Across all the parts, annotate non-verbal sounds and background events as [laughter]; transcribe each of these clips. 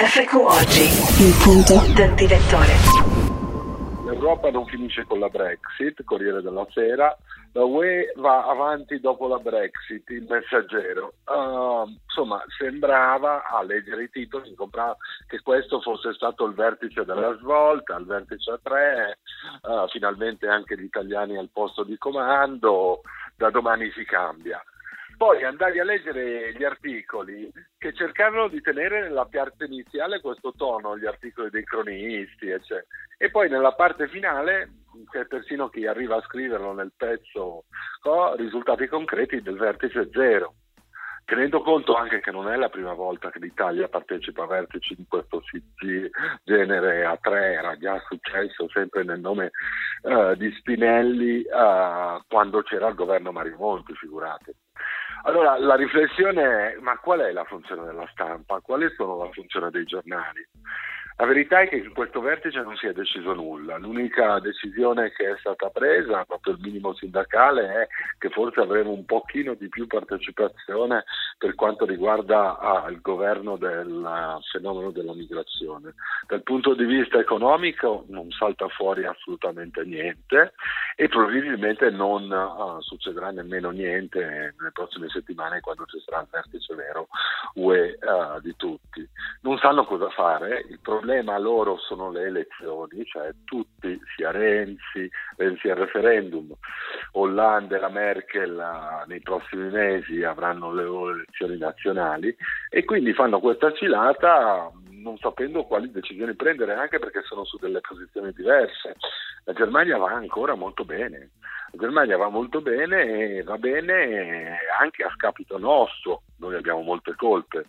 FQ Oggi, il punto. Del direttore. L'Europa non finisce con la Brexit, Corriere della Sera, la UE va avanti dopo la Brexit, il messaggero. Uh, insomma, sembrava a leggere i titoli che questo fosse stato il vertice della svolta, il vertice a tre, uh, finalmente anche gli italiani al posto di comando, da domani si cambia poi andai a leggere gli articoli che cercavano di tenere nella parte iniziale questo tono, gli articoli dei cronisti, eccetera. e poi nella parte finale c'è persino chi arriva a scriverlo nel pezzo, oh, risultati concreti del vertice zero. Tenendo conto anche che non è la prima volta che l'Italia partecipa a vertici di questo genere a tre, era già successo sempre nel nome uh, di Spinelli uh, quando c'era il governo Mario Monti, figurate. Allora, la riflessione è, ma qual è la funzione della stampa? Quali sono la funzione dei giornali? La verità è che in questo vertice non si è deciso nulla. L'unica decisione che è stata presa, proprio il minimo sindacale, è che forse avremo un pochino di più partecipazione per quanto riguarda ah, il governo del fenomeno della migrazione. Dal punto di vista economico non salta fuori assolutamente niente e probabilmente non ah, succederà nemmeno niente nelle prossime settimane quando ci sarà il vertice vero UE ah, di tutti. Non sanno cosa fare, il problema loro sono le elezioni, cioè tutti, sia Renzi, Renzi al referendum, Hollande la Merkel uh, nei prossimi mesi avranno le loro elezioni nazionali e quindi fanno questa cilata non sapendo quali decisioni prendere, anche perché sono su delle posizioni diverse. La Germania va ancora molto bene. La Germania va molto bene e va bene anche a scapito nostro, noi abbiamo molte colpe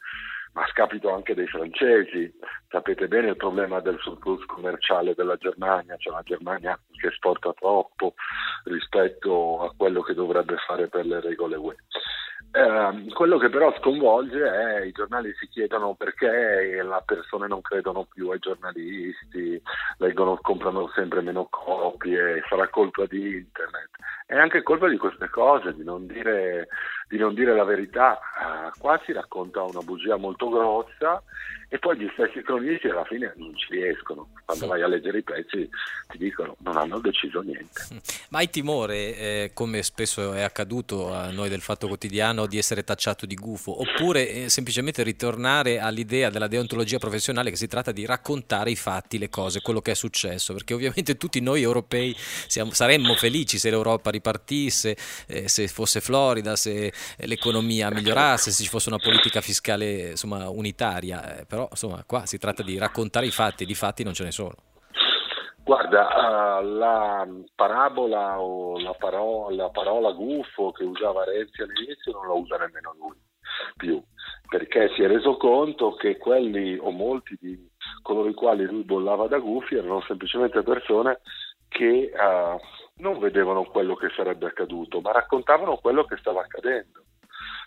ma a scapito anche dei francesi. Sapete bene il problema del surplus commerciale della Germania, cioè la Germania che esporta troppo rispetto a quello che dovrebbe fare per le regole UE. Eh, quello che però sconvolge è i giornali si chiedono perché le persone non credono più ai giornalisti, leggono, comprano sempre meno copie, sarà colpa di internet. È anche colpa di queste cose, di non dire, di non dire la verità. Eh, qua si racconta una bugia molto grossa e poi gli stessi cronisti alla fine non ci riescono. Quando vai a leggere i pezzi ti dicono non hanno deciso niente. Ma hai timore, eh, come spesso è accaduto a noi del Fatto Quotidiano, di essere tacciato di gufo? Oppure eh, semplicemente ritornare all'idea della deontologia professionale che si tratta di raccontare i fatti, le cose, quello che è successo? Perché ovviamente tutti noi europei siamo, saremmo felici se l'Europa ripartisse, eh, se fosse Florida, se l'economia migliorasse, se ci fosse una politica fiscale insomma, unitaria. Eh, però insomma qua si tratta di raccontare i fatti, di fatti non ce ne sono. Guarda, uh, la parabola o la parola, la parola gufo che usava Renzi all'inizio non la usa nemmeno lui più, perché si è reso conto che quelli o molti di coloro i quali lui bollava da gufi erano semplicemente persone che uh, non vedevano quello che sarebbe accaduto, ma raccontavano quello che stava accadendo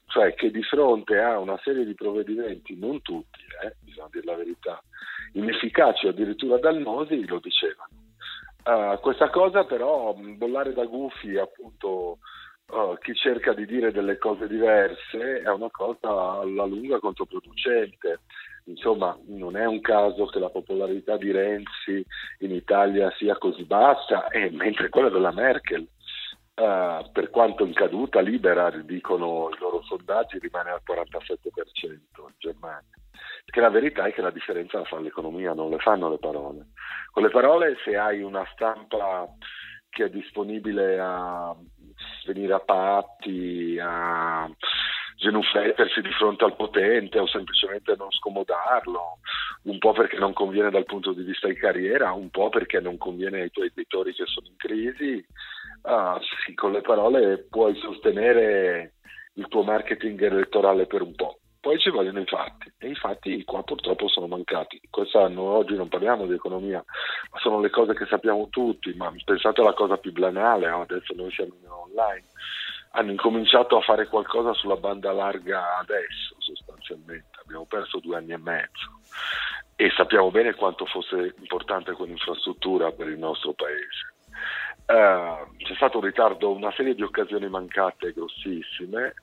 cioè che di fronte a una serie di provvedimenti, non tutti, eh, bisogna dire la verità, inefficaci o addirittura dannosi, lo dicevano. Uh, questa cosa però, bollare da gufi appunto uh, chi cerca di dire delle cose diverse è una cosa alla lunga controproducente. Insomma, non è un caso che la popolarità di Renzi in Italia sia così bassa, e mentre quella della Merkel Uh, per quanto in caduta libera, dicono i loro sondaggi, rimane al 47% in Germania. Perché la verità è che la differenza la fa l'economia, non le fanno le parole. Con le parole, se hai una stampa che è disponibile a venire a patti, a genuflettersi di fronte al potente o semplicemente non scomodarlo, un po' perché non conviene dal punto di vista di carriera, un po' perché non conviene ai tuoi editori che sono in crisi, ah, sì, con le parole puoi sostenere il tuo marketing elettorale per un po'. Poi ci vogliono i fatti e i fatti qua purtroppo sono mancati. Quest'anno, oggi non parliamo di economia, ma sono le cose che sappiamo tutti, ma pensate alla cosa più banale, adesso noi siamo online hanno incominciato a fare qualcosa sulla banda larga adesso sostanzialmente, abbiamo perso due anni e mezzo. E sappiamo bene quanto fosse importante quell'infrastruttura per il nostro paese. Uh, c'è stato un ritardo, una serie di occasioni mancate grossissime,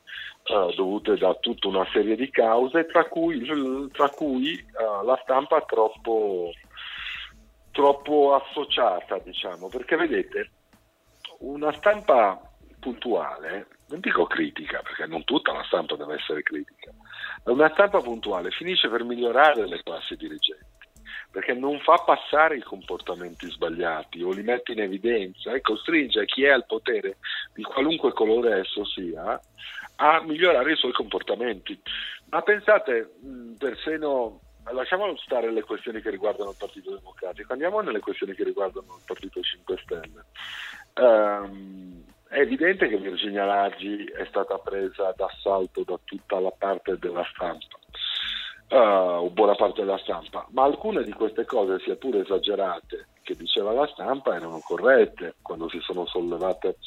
uh, dovute da tutta una serie di cause, tra cui, tra cui uh, la stampa troppo, troppo associata, diciamo, perché vedete, una stampa puntuale, non dico critica, perché non tutta la stampa deve essere critica, ma una stampa puntuale finisce per migliorare le classi dirigenti perché non fa passare i comportamenti sbagliati o li mette in evidenza e costringe chi è al potere, di qualunque colore esso sia, a migliorare i suoi comportamenti. Ma pensate, persino, lasciamo stare le questioni che riguardano il Partito Democratico, andiamo nelle questioni che riguardano il Partito 5 Stelle. Um, è evidente che Virginia Raggi è stata presa d'assalto da tutta la parte della stampa uh, buona parte della stampa, ma alcune di queste cose, sia pure esagerate, che diceva la stampa, erano corrette quando si sono sollevate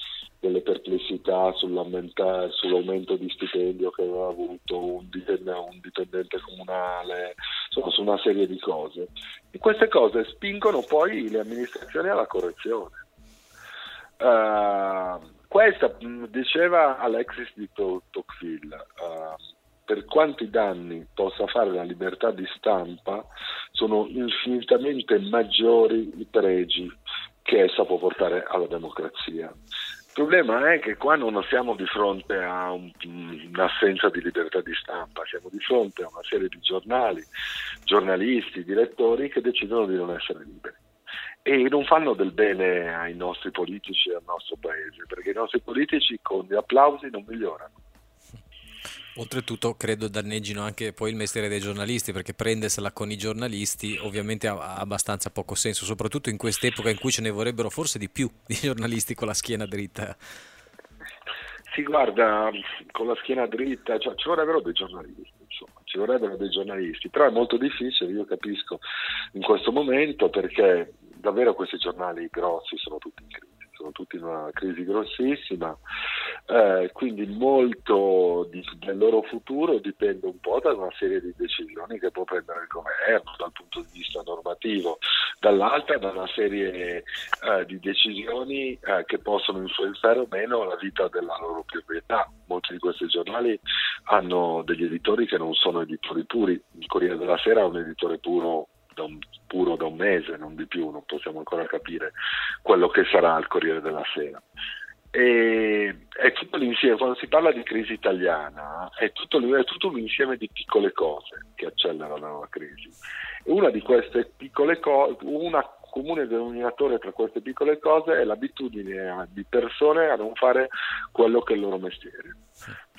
delle perplessità sull'aumento di stipendio che aveva avuto un dipendente, un dipendente comunale, insomma su una serie di cose. E queste cose spingono poi le amministrazioni alla correzione. Uh, questa diceva Alexis di Tocqueville. Uh, per quanti danni possa fare la libertà di stampa, sono infinitamente maggiori i pregi che essa può portare alla democrazia. Il problema è che qua non siamo di fronte a un, un'assenza di libertà di stampa, siamo di fronte a una serie di giornali, giornalisti, direttori che decidono di non essere liberi e non fanno del bene ai nostri politici e al nostro paese, perché i nostri politici con gli applausi non migliorano. Oltretutto credo danneggino anche poi il mestiere dei giornalisti perché prendersela con i giornalisti ovviamente ha, abbastanza poco senso, soprattutto in quest'epoca in cui ce ne vorrebbero forse di più di giornalisti con la schiena dritta. Sì, guarda, con la schiena dritta, cioè, ci vorrebbero dei giornalisti, insomma, ci vorrebbero dei giornalisti, però è molto difficile, io capisco in questo momento perché davvero questi giornali grossi sono tutti in crisi sono tutti in una crisi grossissima, eh, quindi molto di, del loro futuro dipende un po' da una serie di decisioni che può prendere il governo dal punto di vista normativo, dall'altra da una serie eh, di decisioni eh, che possono influenzare o meno la vita della loro proprietà. Molti di questi giornali hanno degli editori che non sono editori puri, il Corriere della Sera è un editore puro puro da un mese, non di più, non possiamo ancora capire quello che sarà il Corriere della Sera. E, è tutto l'insieme, quando si parla di crisi italiana, è tutto, è tutto un insieme di piccole cose che accelerano la crisi. E una di queste piccole cose, una comune denominatore tra queste piccole cose è l'abitudine di persone a non fare quello che è il loro mestiere.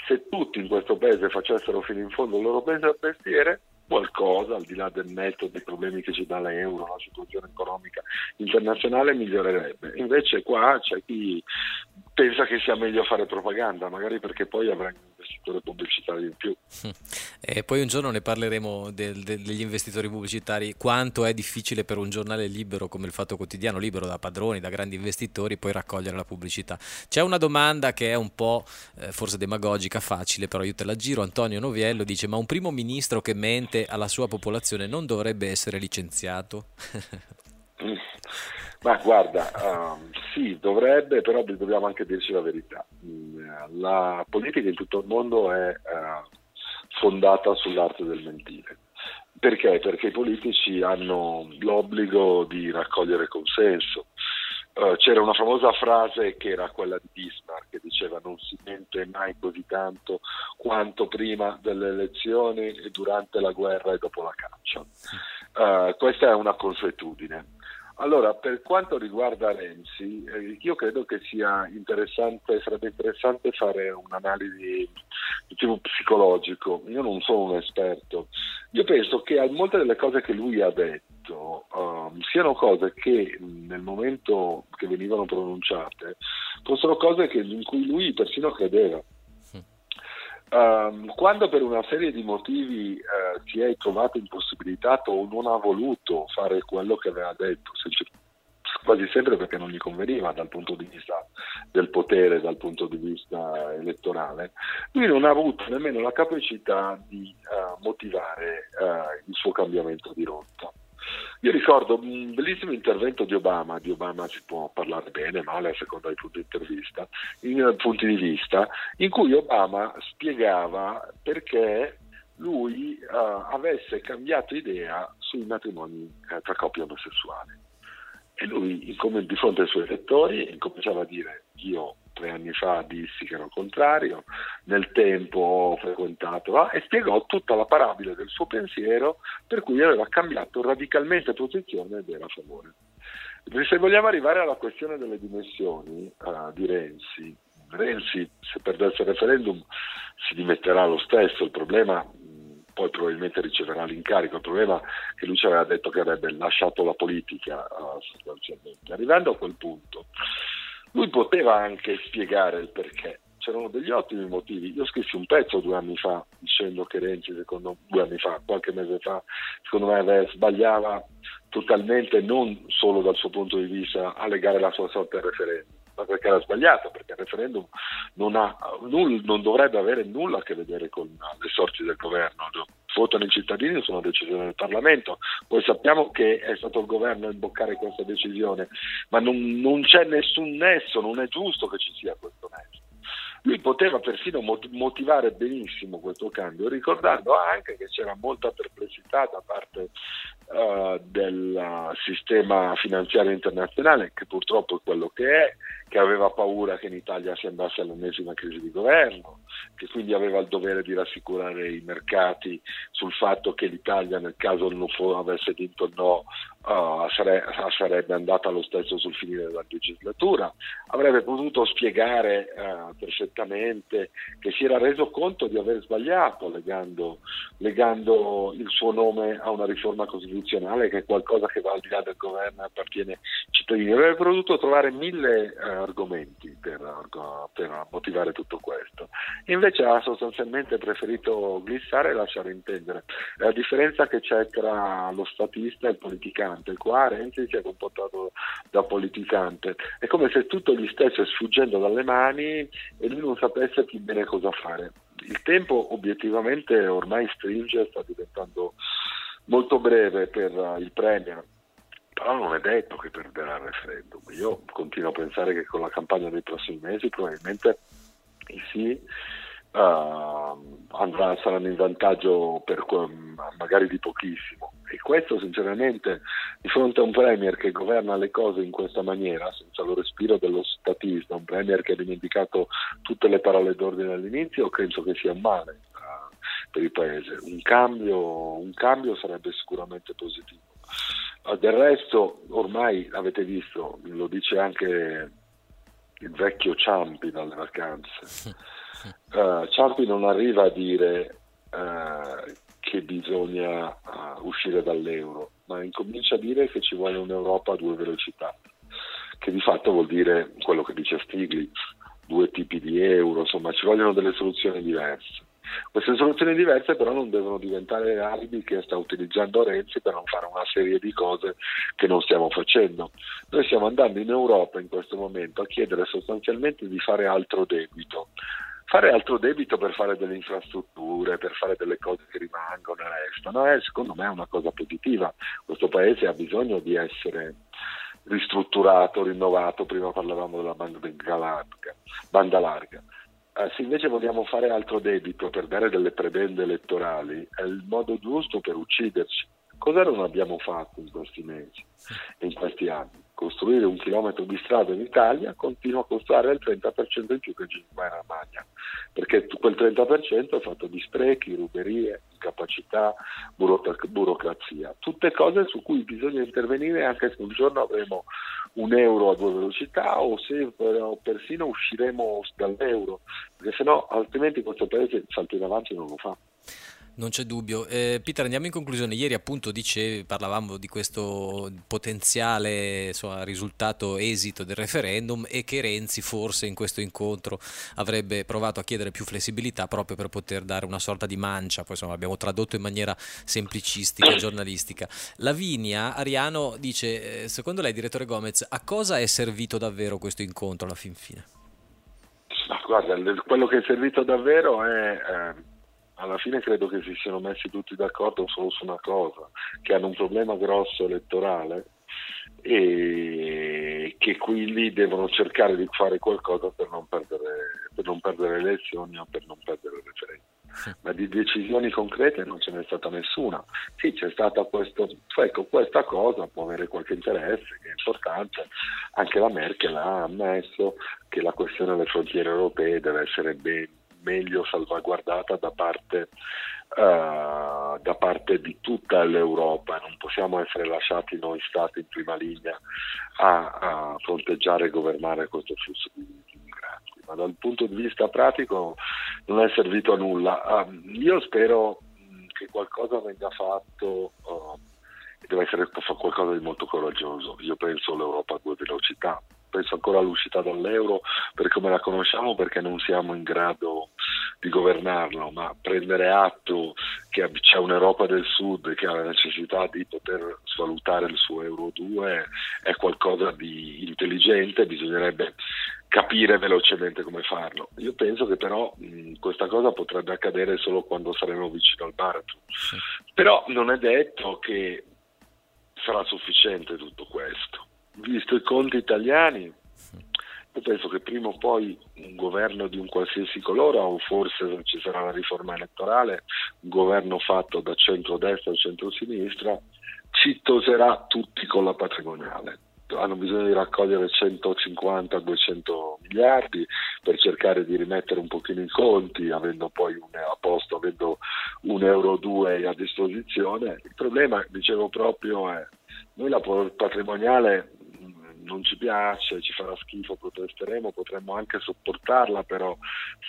Se tutti in questo paese facessero fino in fondo il loro mestiere, al di là del netto dei problemi che ci dà l'euro, la situazione economica internazionale migliorerebbe. Invece qua c'è chi pensa che sia meglio fare propaganda, magari perché poi avrà un investitore pubblicitario in più. [laughs] E poi un giorno ne parleremo del, del, degli investitori pubblicitari, quanto è difficile per un giornale libero come il Fatto Quotidiano, libero da padroni, da grandi investitori, poi raccogliere la pubblicità. C'è una domanda che è un po' eh, forse demagogica, facile, però io te la giro. Antonio Noviello dice, ma un primo ministro che mente alla sua popolazione non dovrebbe essere licenziato? [laughs] Ma guarda, um, sì, dovrebbe, però dobbiamo anche dirci la verità. Mm, la politica in tutto il mondo è uh, fondata sull'arte del mentire. Perché? Perché i politici hanno l'obbligo di raccogliere consenso. Uh, c'era una famosa frase che era quella di Bismarck che diceva non si mente mai così tanto quanto prima delle elezioni durante la guerra e dopo la caccia. Uh, questa è una consuetudine. Allora, per quanto riguarda Renzi, eh, io credo che sia interessante, sarebbe interessante fare un'analisi di tipo psicologico. Io non sono un esperto. Io penso che molte delle cose che lui ha detto um, siano cose che nel momento che venivano pronunciate fossero cose che, in cui lui persino credeva. Um, quando per una serie di motivi uh, si è trovato impossibilitato o non ha voluto fare quello che aveva detto, quasi sempre perché non gli conveniva dal punto di vista del potere, dal punto di vista elettorale, lui non ha avuto nemmeno la capacità di uh, motivare uh, il suo cambiamento di rotta. Io ricordo un bellissimo intervento di Obama, di Obama si può parlare bene, male, a seconda dei punti di, in, punti di vista, in cui Obama spiegava perché lui uh, avesse cambiato idea sui matrimoni uh, tra coppie omosessuali. E lui, di fronte ai suoi elettori, incominciava a dire io tre anni fa dissi che ero contrario, nel tempo ho frequentato ah, e spiegò tutta la parabile del suo pensiero per cui aveva cambiato radicalmente posizione ed era a favore. Se vogliamo arrivare alla questione delle dimensioni uh, di Renzi, Renzi se perdesse il referendum si dimetterà lo stesso, il problema poi probabilmente riceverà l'incarico. Il problema è che lui ci aveva detto che avrebbe lasciato la politica uh, sostanzialmente. Arrivando a quel punto, lui poteva anche spiegare il perché. C'erano degli ottimi motivi. Io scrissi un pezzo due anni fa dicendo che Renzi, secondo due anni fa, qualche mese fa, secondo me sbagliava totalmente, non solo dal suo punto di vista, a legare la sua sorte al referendum ma perché era sbagliato, perché il referendum non, ha, null, non dovrebbe avere nulla a che vedere con le sorti del governo. Votano i cittadini su una decisione del Parlamento. Poi sappiamo che è stato il governo a imboccare questa decisione, ma non, non c'è nessun nesso, non è giusto che ci sia questo nesso. Lui poteva persino motivare benissimo questo cambio, ricordando anche che c'era molta perplessità da parte uh, del sistema finanziario internazionale, che purtroppo è quello che è, che aveva paura che in Italia si andasse all'ennesima crisi di governo, che quindi aveva il dovere di rassicurare i mercati sul fatto che l'Italia nel caso non avesse vinto no uh, sare- sarebbe andata lo stesso sul finire della legislatura, avrebbe potuto spiegare uh, perfettamente che si era reso conto di aver sbagliato legando, legando, il suo nome a una riforma costituzionale che è qualcosa che va al di là del governo e appartiene ai cittadini, avrebbe potuto trovare mille uh, argomenti per, per motivare tutto questo, invece ha sostanzialmente preferito glissare e lasciare intendere. La differenza che c'è tra lo statista e il politicante qua Renzi si è comportato da politicante, è come se tutto gli stesse sfuggendo dalle mani e lui non sapesse più bene cosa fare. Il tempo obiettivamente ormai stringe, sta diventando molto breve per il Premier, però non è detto che perderà il referendum. Io continuo a pensare che con la campagna dei prossimi mesi probabilmente sì uh, andrà, saranno in vantaggio per, magari di pochissimo. E questo sinceramente di fronte a un Premier che governa le cose in questa maniera, senza lo respiro dello statista, un Premier che ha dimenticato tutte le parole d'ordine all'inizio, penso che sia un male uh, per il Paese. Un cambio, un cambio sarebbe sicuramente positivo. Uh, del resto, ormai avete visto, lo dice anche il vecchio Ciampi dalle vacanze. [laughs] Uh, Ciampi non arriva a dire uh, che bisogna uh, uscire dall'euro, ma incomincia a dire che ci vuole un'Europa a due velocità, che di fatto vuol dire quello che dice Stiglitz, due tipi di euro, insomma ci vogliono delle soluzioni diverse. Queste soluzioni diverse però non devono diventare alibi che sta utilizzando Renzi per non fare una serie di cose che non stiamo facendo. Noi stiamo andando in Europa in questo momento a chiedere sostanzialmente di fare altro debito fare altro debito per fare delle infrastrutture, per fare delle cose che rimangono e restano, è secondo me una cosa positiva. Questo Paese ha bisogno di essere ristrutturato, rinnovato, prima parlavamo della banda larga. Banda larga. Eh, se invece vogliamo fare altro debito per dare delle prebende elettorali, è il modo giusto per ucciderci. Cosa non abbiamo fatto in questi mesi, in questi anni? Costruire un chilometro di strada in Italia continua a costare il 30% in più che in Germania, perché quel 30% è fatto di sprechi, ruberie, incapacità, burocrazia, tutte cose su cui bisogna intervenire anche se un giorno avremo un euro a due velocità o se persino usciremo dall'euro, perché sennò altrimenti questo paese salto in avanti non lo fa. Non c'è dubbio. Eh, Peter, andiamo in conclusione. Ieri appunto dicevi, parlavamo di questo potenziale insomma, risultato esito del referendum e che Renzi forse in questo incontro avrebbe provato a chiedere più flessibilità proprio per poter dare una sorta di mancia. Poi insomma abbiamo tradotto in maniera semplicistica e [coughs] giornalistica. Lavinia Ariano dice, eh, secondo lei direttore Gomez, a cosa è servito davvero questo incontro alla fin fine? guarda, quello che è servito davvero è... Eh alla fine credo che si siano messi tutti d'accordo solo su una cosa, che hanno un problema grosso elettorale e che quindi devono cercare di fare qualcosa per non perdere, per non perdere le elezioni o per non perdere il referendum. Ma di decisioni concrete non ce n'è stata nessuna. Sì, c'è stata questo, ecco, questa cosa, può avere qualche interesse, che è importante. Anche la Merkel ha ammesso che la questione delle frontiere europee deve essere ben, meglio salvaguardata da parte Uh, da parte di tutta l'Europa, non possiamo essere lasciati noi stati in prima linea a, a fronteggiare e governare questo flusso di, migranti. Ma dal punto di vista pratico non è servito a nulla. Uh, io spero che qualcosa venga fatto. Uh, deve essere qualcosa di molto coraggioso. Io penso all'Europa a due velocità, penso ancora all'uscita dall'euro per come la conosciamo perché non siamo in grado di governarlo, ma prendere atto che c'è un'Europa del Sud che ha la necessità di poter svalutare il suo Euro 2 è qualcosa di intelligente, bisognerebbe capire velocemente come farlo. Io penso che però mh, questa cosa potrebbe accadere solo quando saremo vicino al baratro. Sì. Però non è detto che sarà sufficiente tutto questo visto i conti italiani, io penso che prima o poi un governo di un qualsiasi colore, o forse se ci sarà la riforma elettorale, un governo fatto da centrodestra o centrosinistra, ci toserà tutti con la patrimoniale. Hanno bisogno di raccogliere 150-200 miliardi per cercare di rimettere un pochino i conti, avendo poi un, a posto, avendo un euro due a disposizione. Il problema, dicevo proprio, è noi la patrimoniale non ci piace, ci farà schifo, protesteremo, potremmo anche sopportarla, però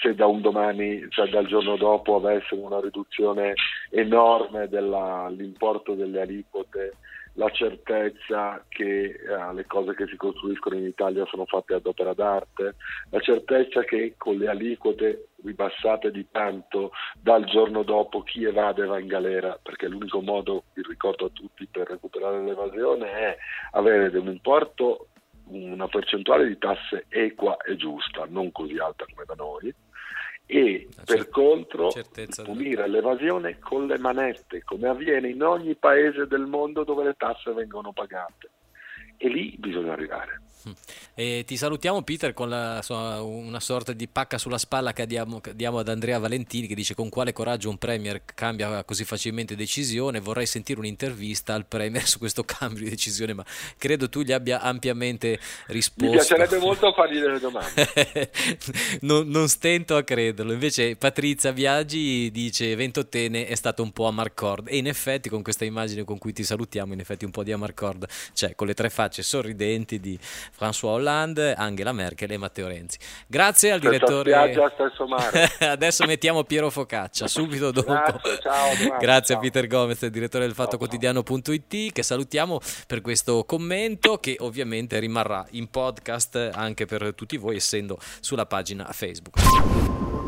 se da un domani, cioè dal giorno dopo avessimo una riduzione enorme dell'importo delle aliquote, la certezza che eh, le cose che si costruiscono in Italia sono fatte ad opera d'arte, la certezza che con le aliquote ribassate di tanto dal giorno dopo chi evade va in galera, perché l'unico modo, vi ricordo a tutti, per recuperare l'evasione è avere un importo, una percentuale di tasse equa e giusta, non così alta come da noi, e per contro punire del... l'evasione con le manette, come avviene in ogni paese del mondo dove le tasse vengono pagate. E lì bisogna arrivare. E ti salutiamo Peter con la, insomma, una sorta di pacca sulla spalla che diamo, diamo, ad Andrea Valentini che dice con quale coraggio un Premier cambia così facilmente decisione. Vorrei sentire un'intervista al Premier su questo cambio di decisione, ma credo tu gli abbia ampiamente risposto. Mi piacerebbe molto fargli delle domande. [laughs] non, non, stento a crederlo. Invece Patrizia Viaggi dice Ventottene è stato un po' a Marcord e in effetti con questa immagine con cui ti salutiamo, in effetti un po' di Amarcord, cioè con le tre facce sorridenti di François Hollande, Angela Merkel e Matteo Renzi. Grazie al direttore. Spiaggia, stesso mare. [laughs] Adesso mettiamo Piero Focaccia [laughs] subito dopo. Grazie, ciao, [laughs] domani, Grazie ciao. a Peter Gomez, direttore del Fatto Quotidiano.it, che salutiamo per questo commento che ovviamente rimarrà in podcast anche per tutti voi, essendo sulla pagina Facebook.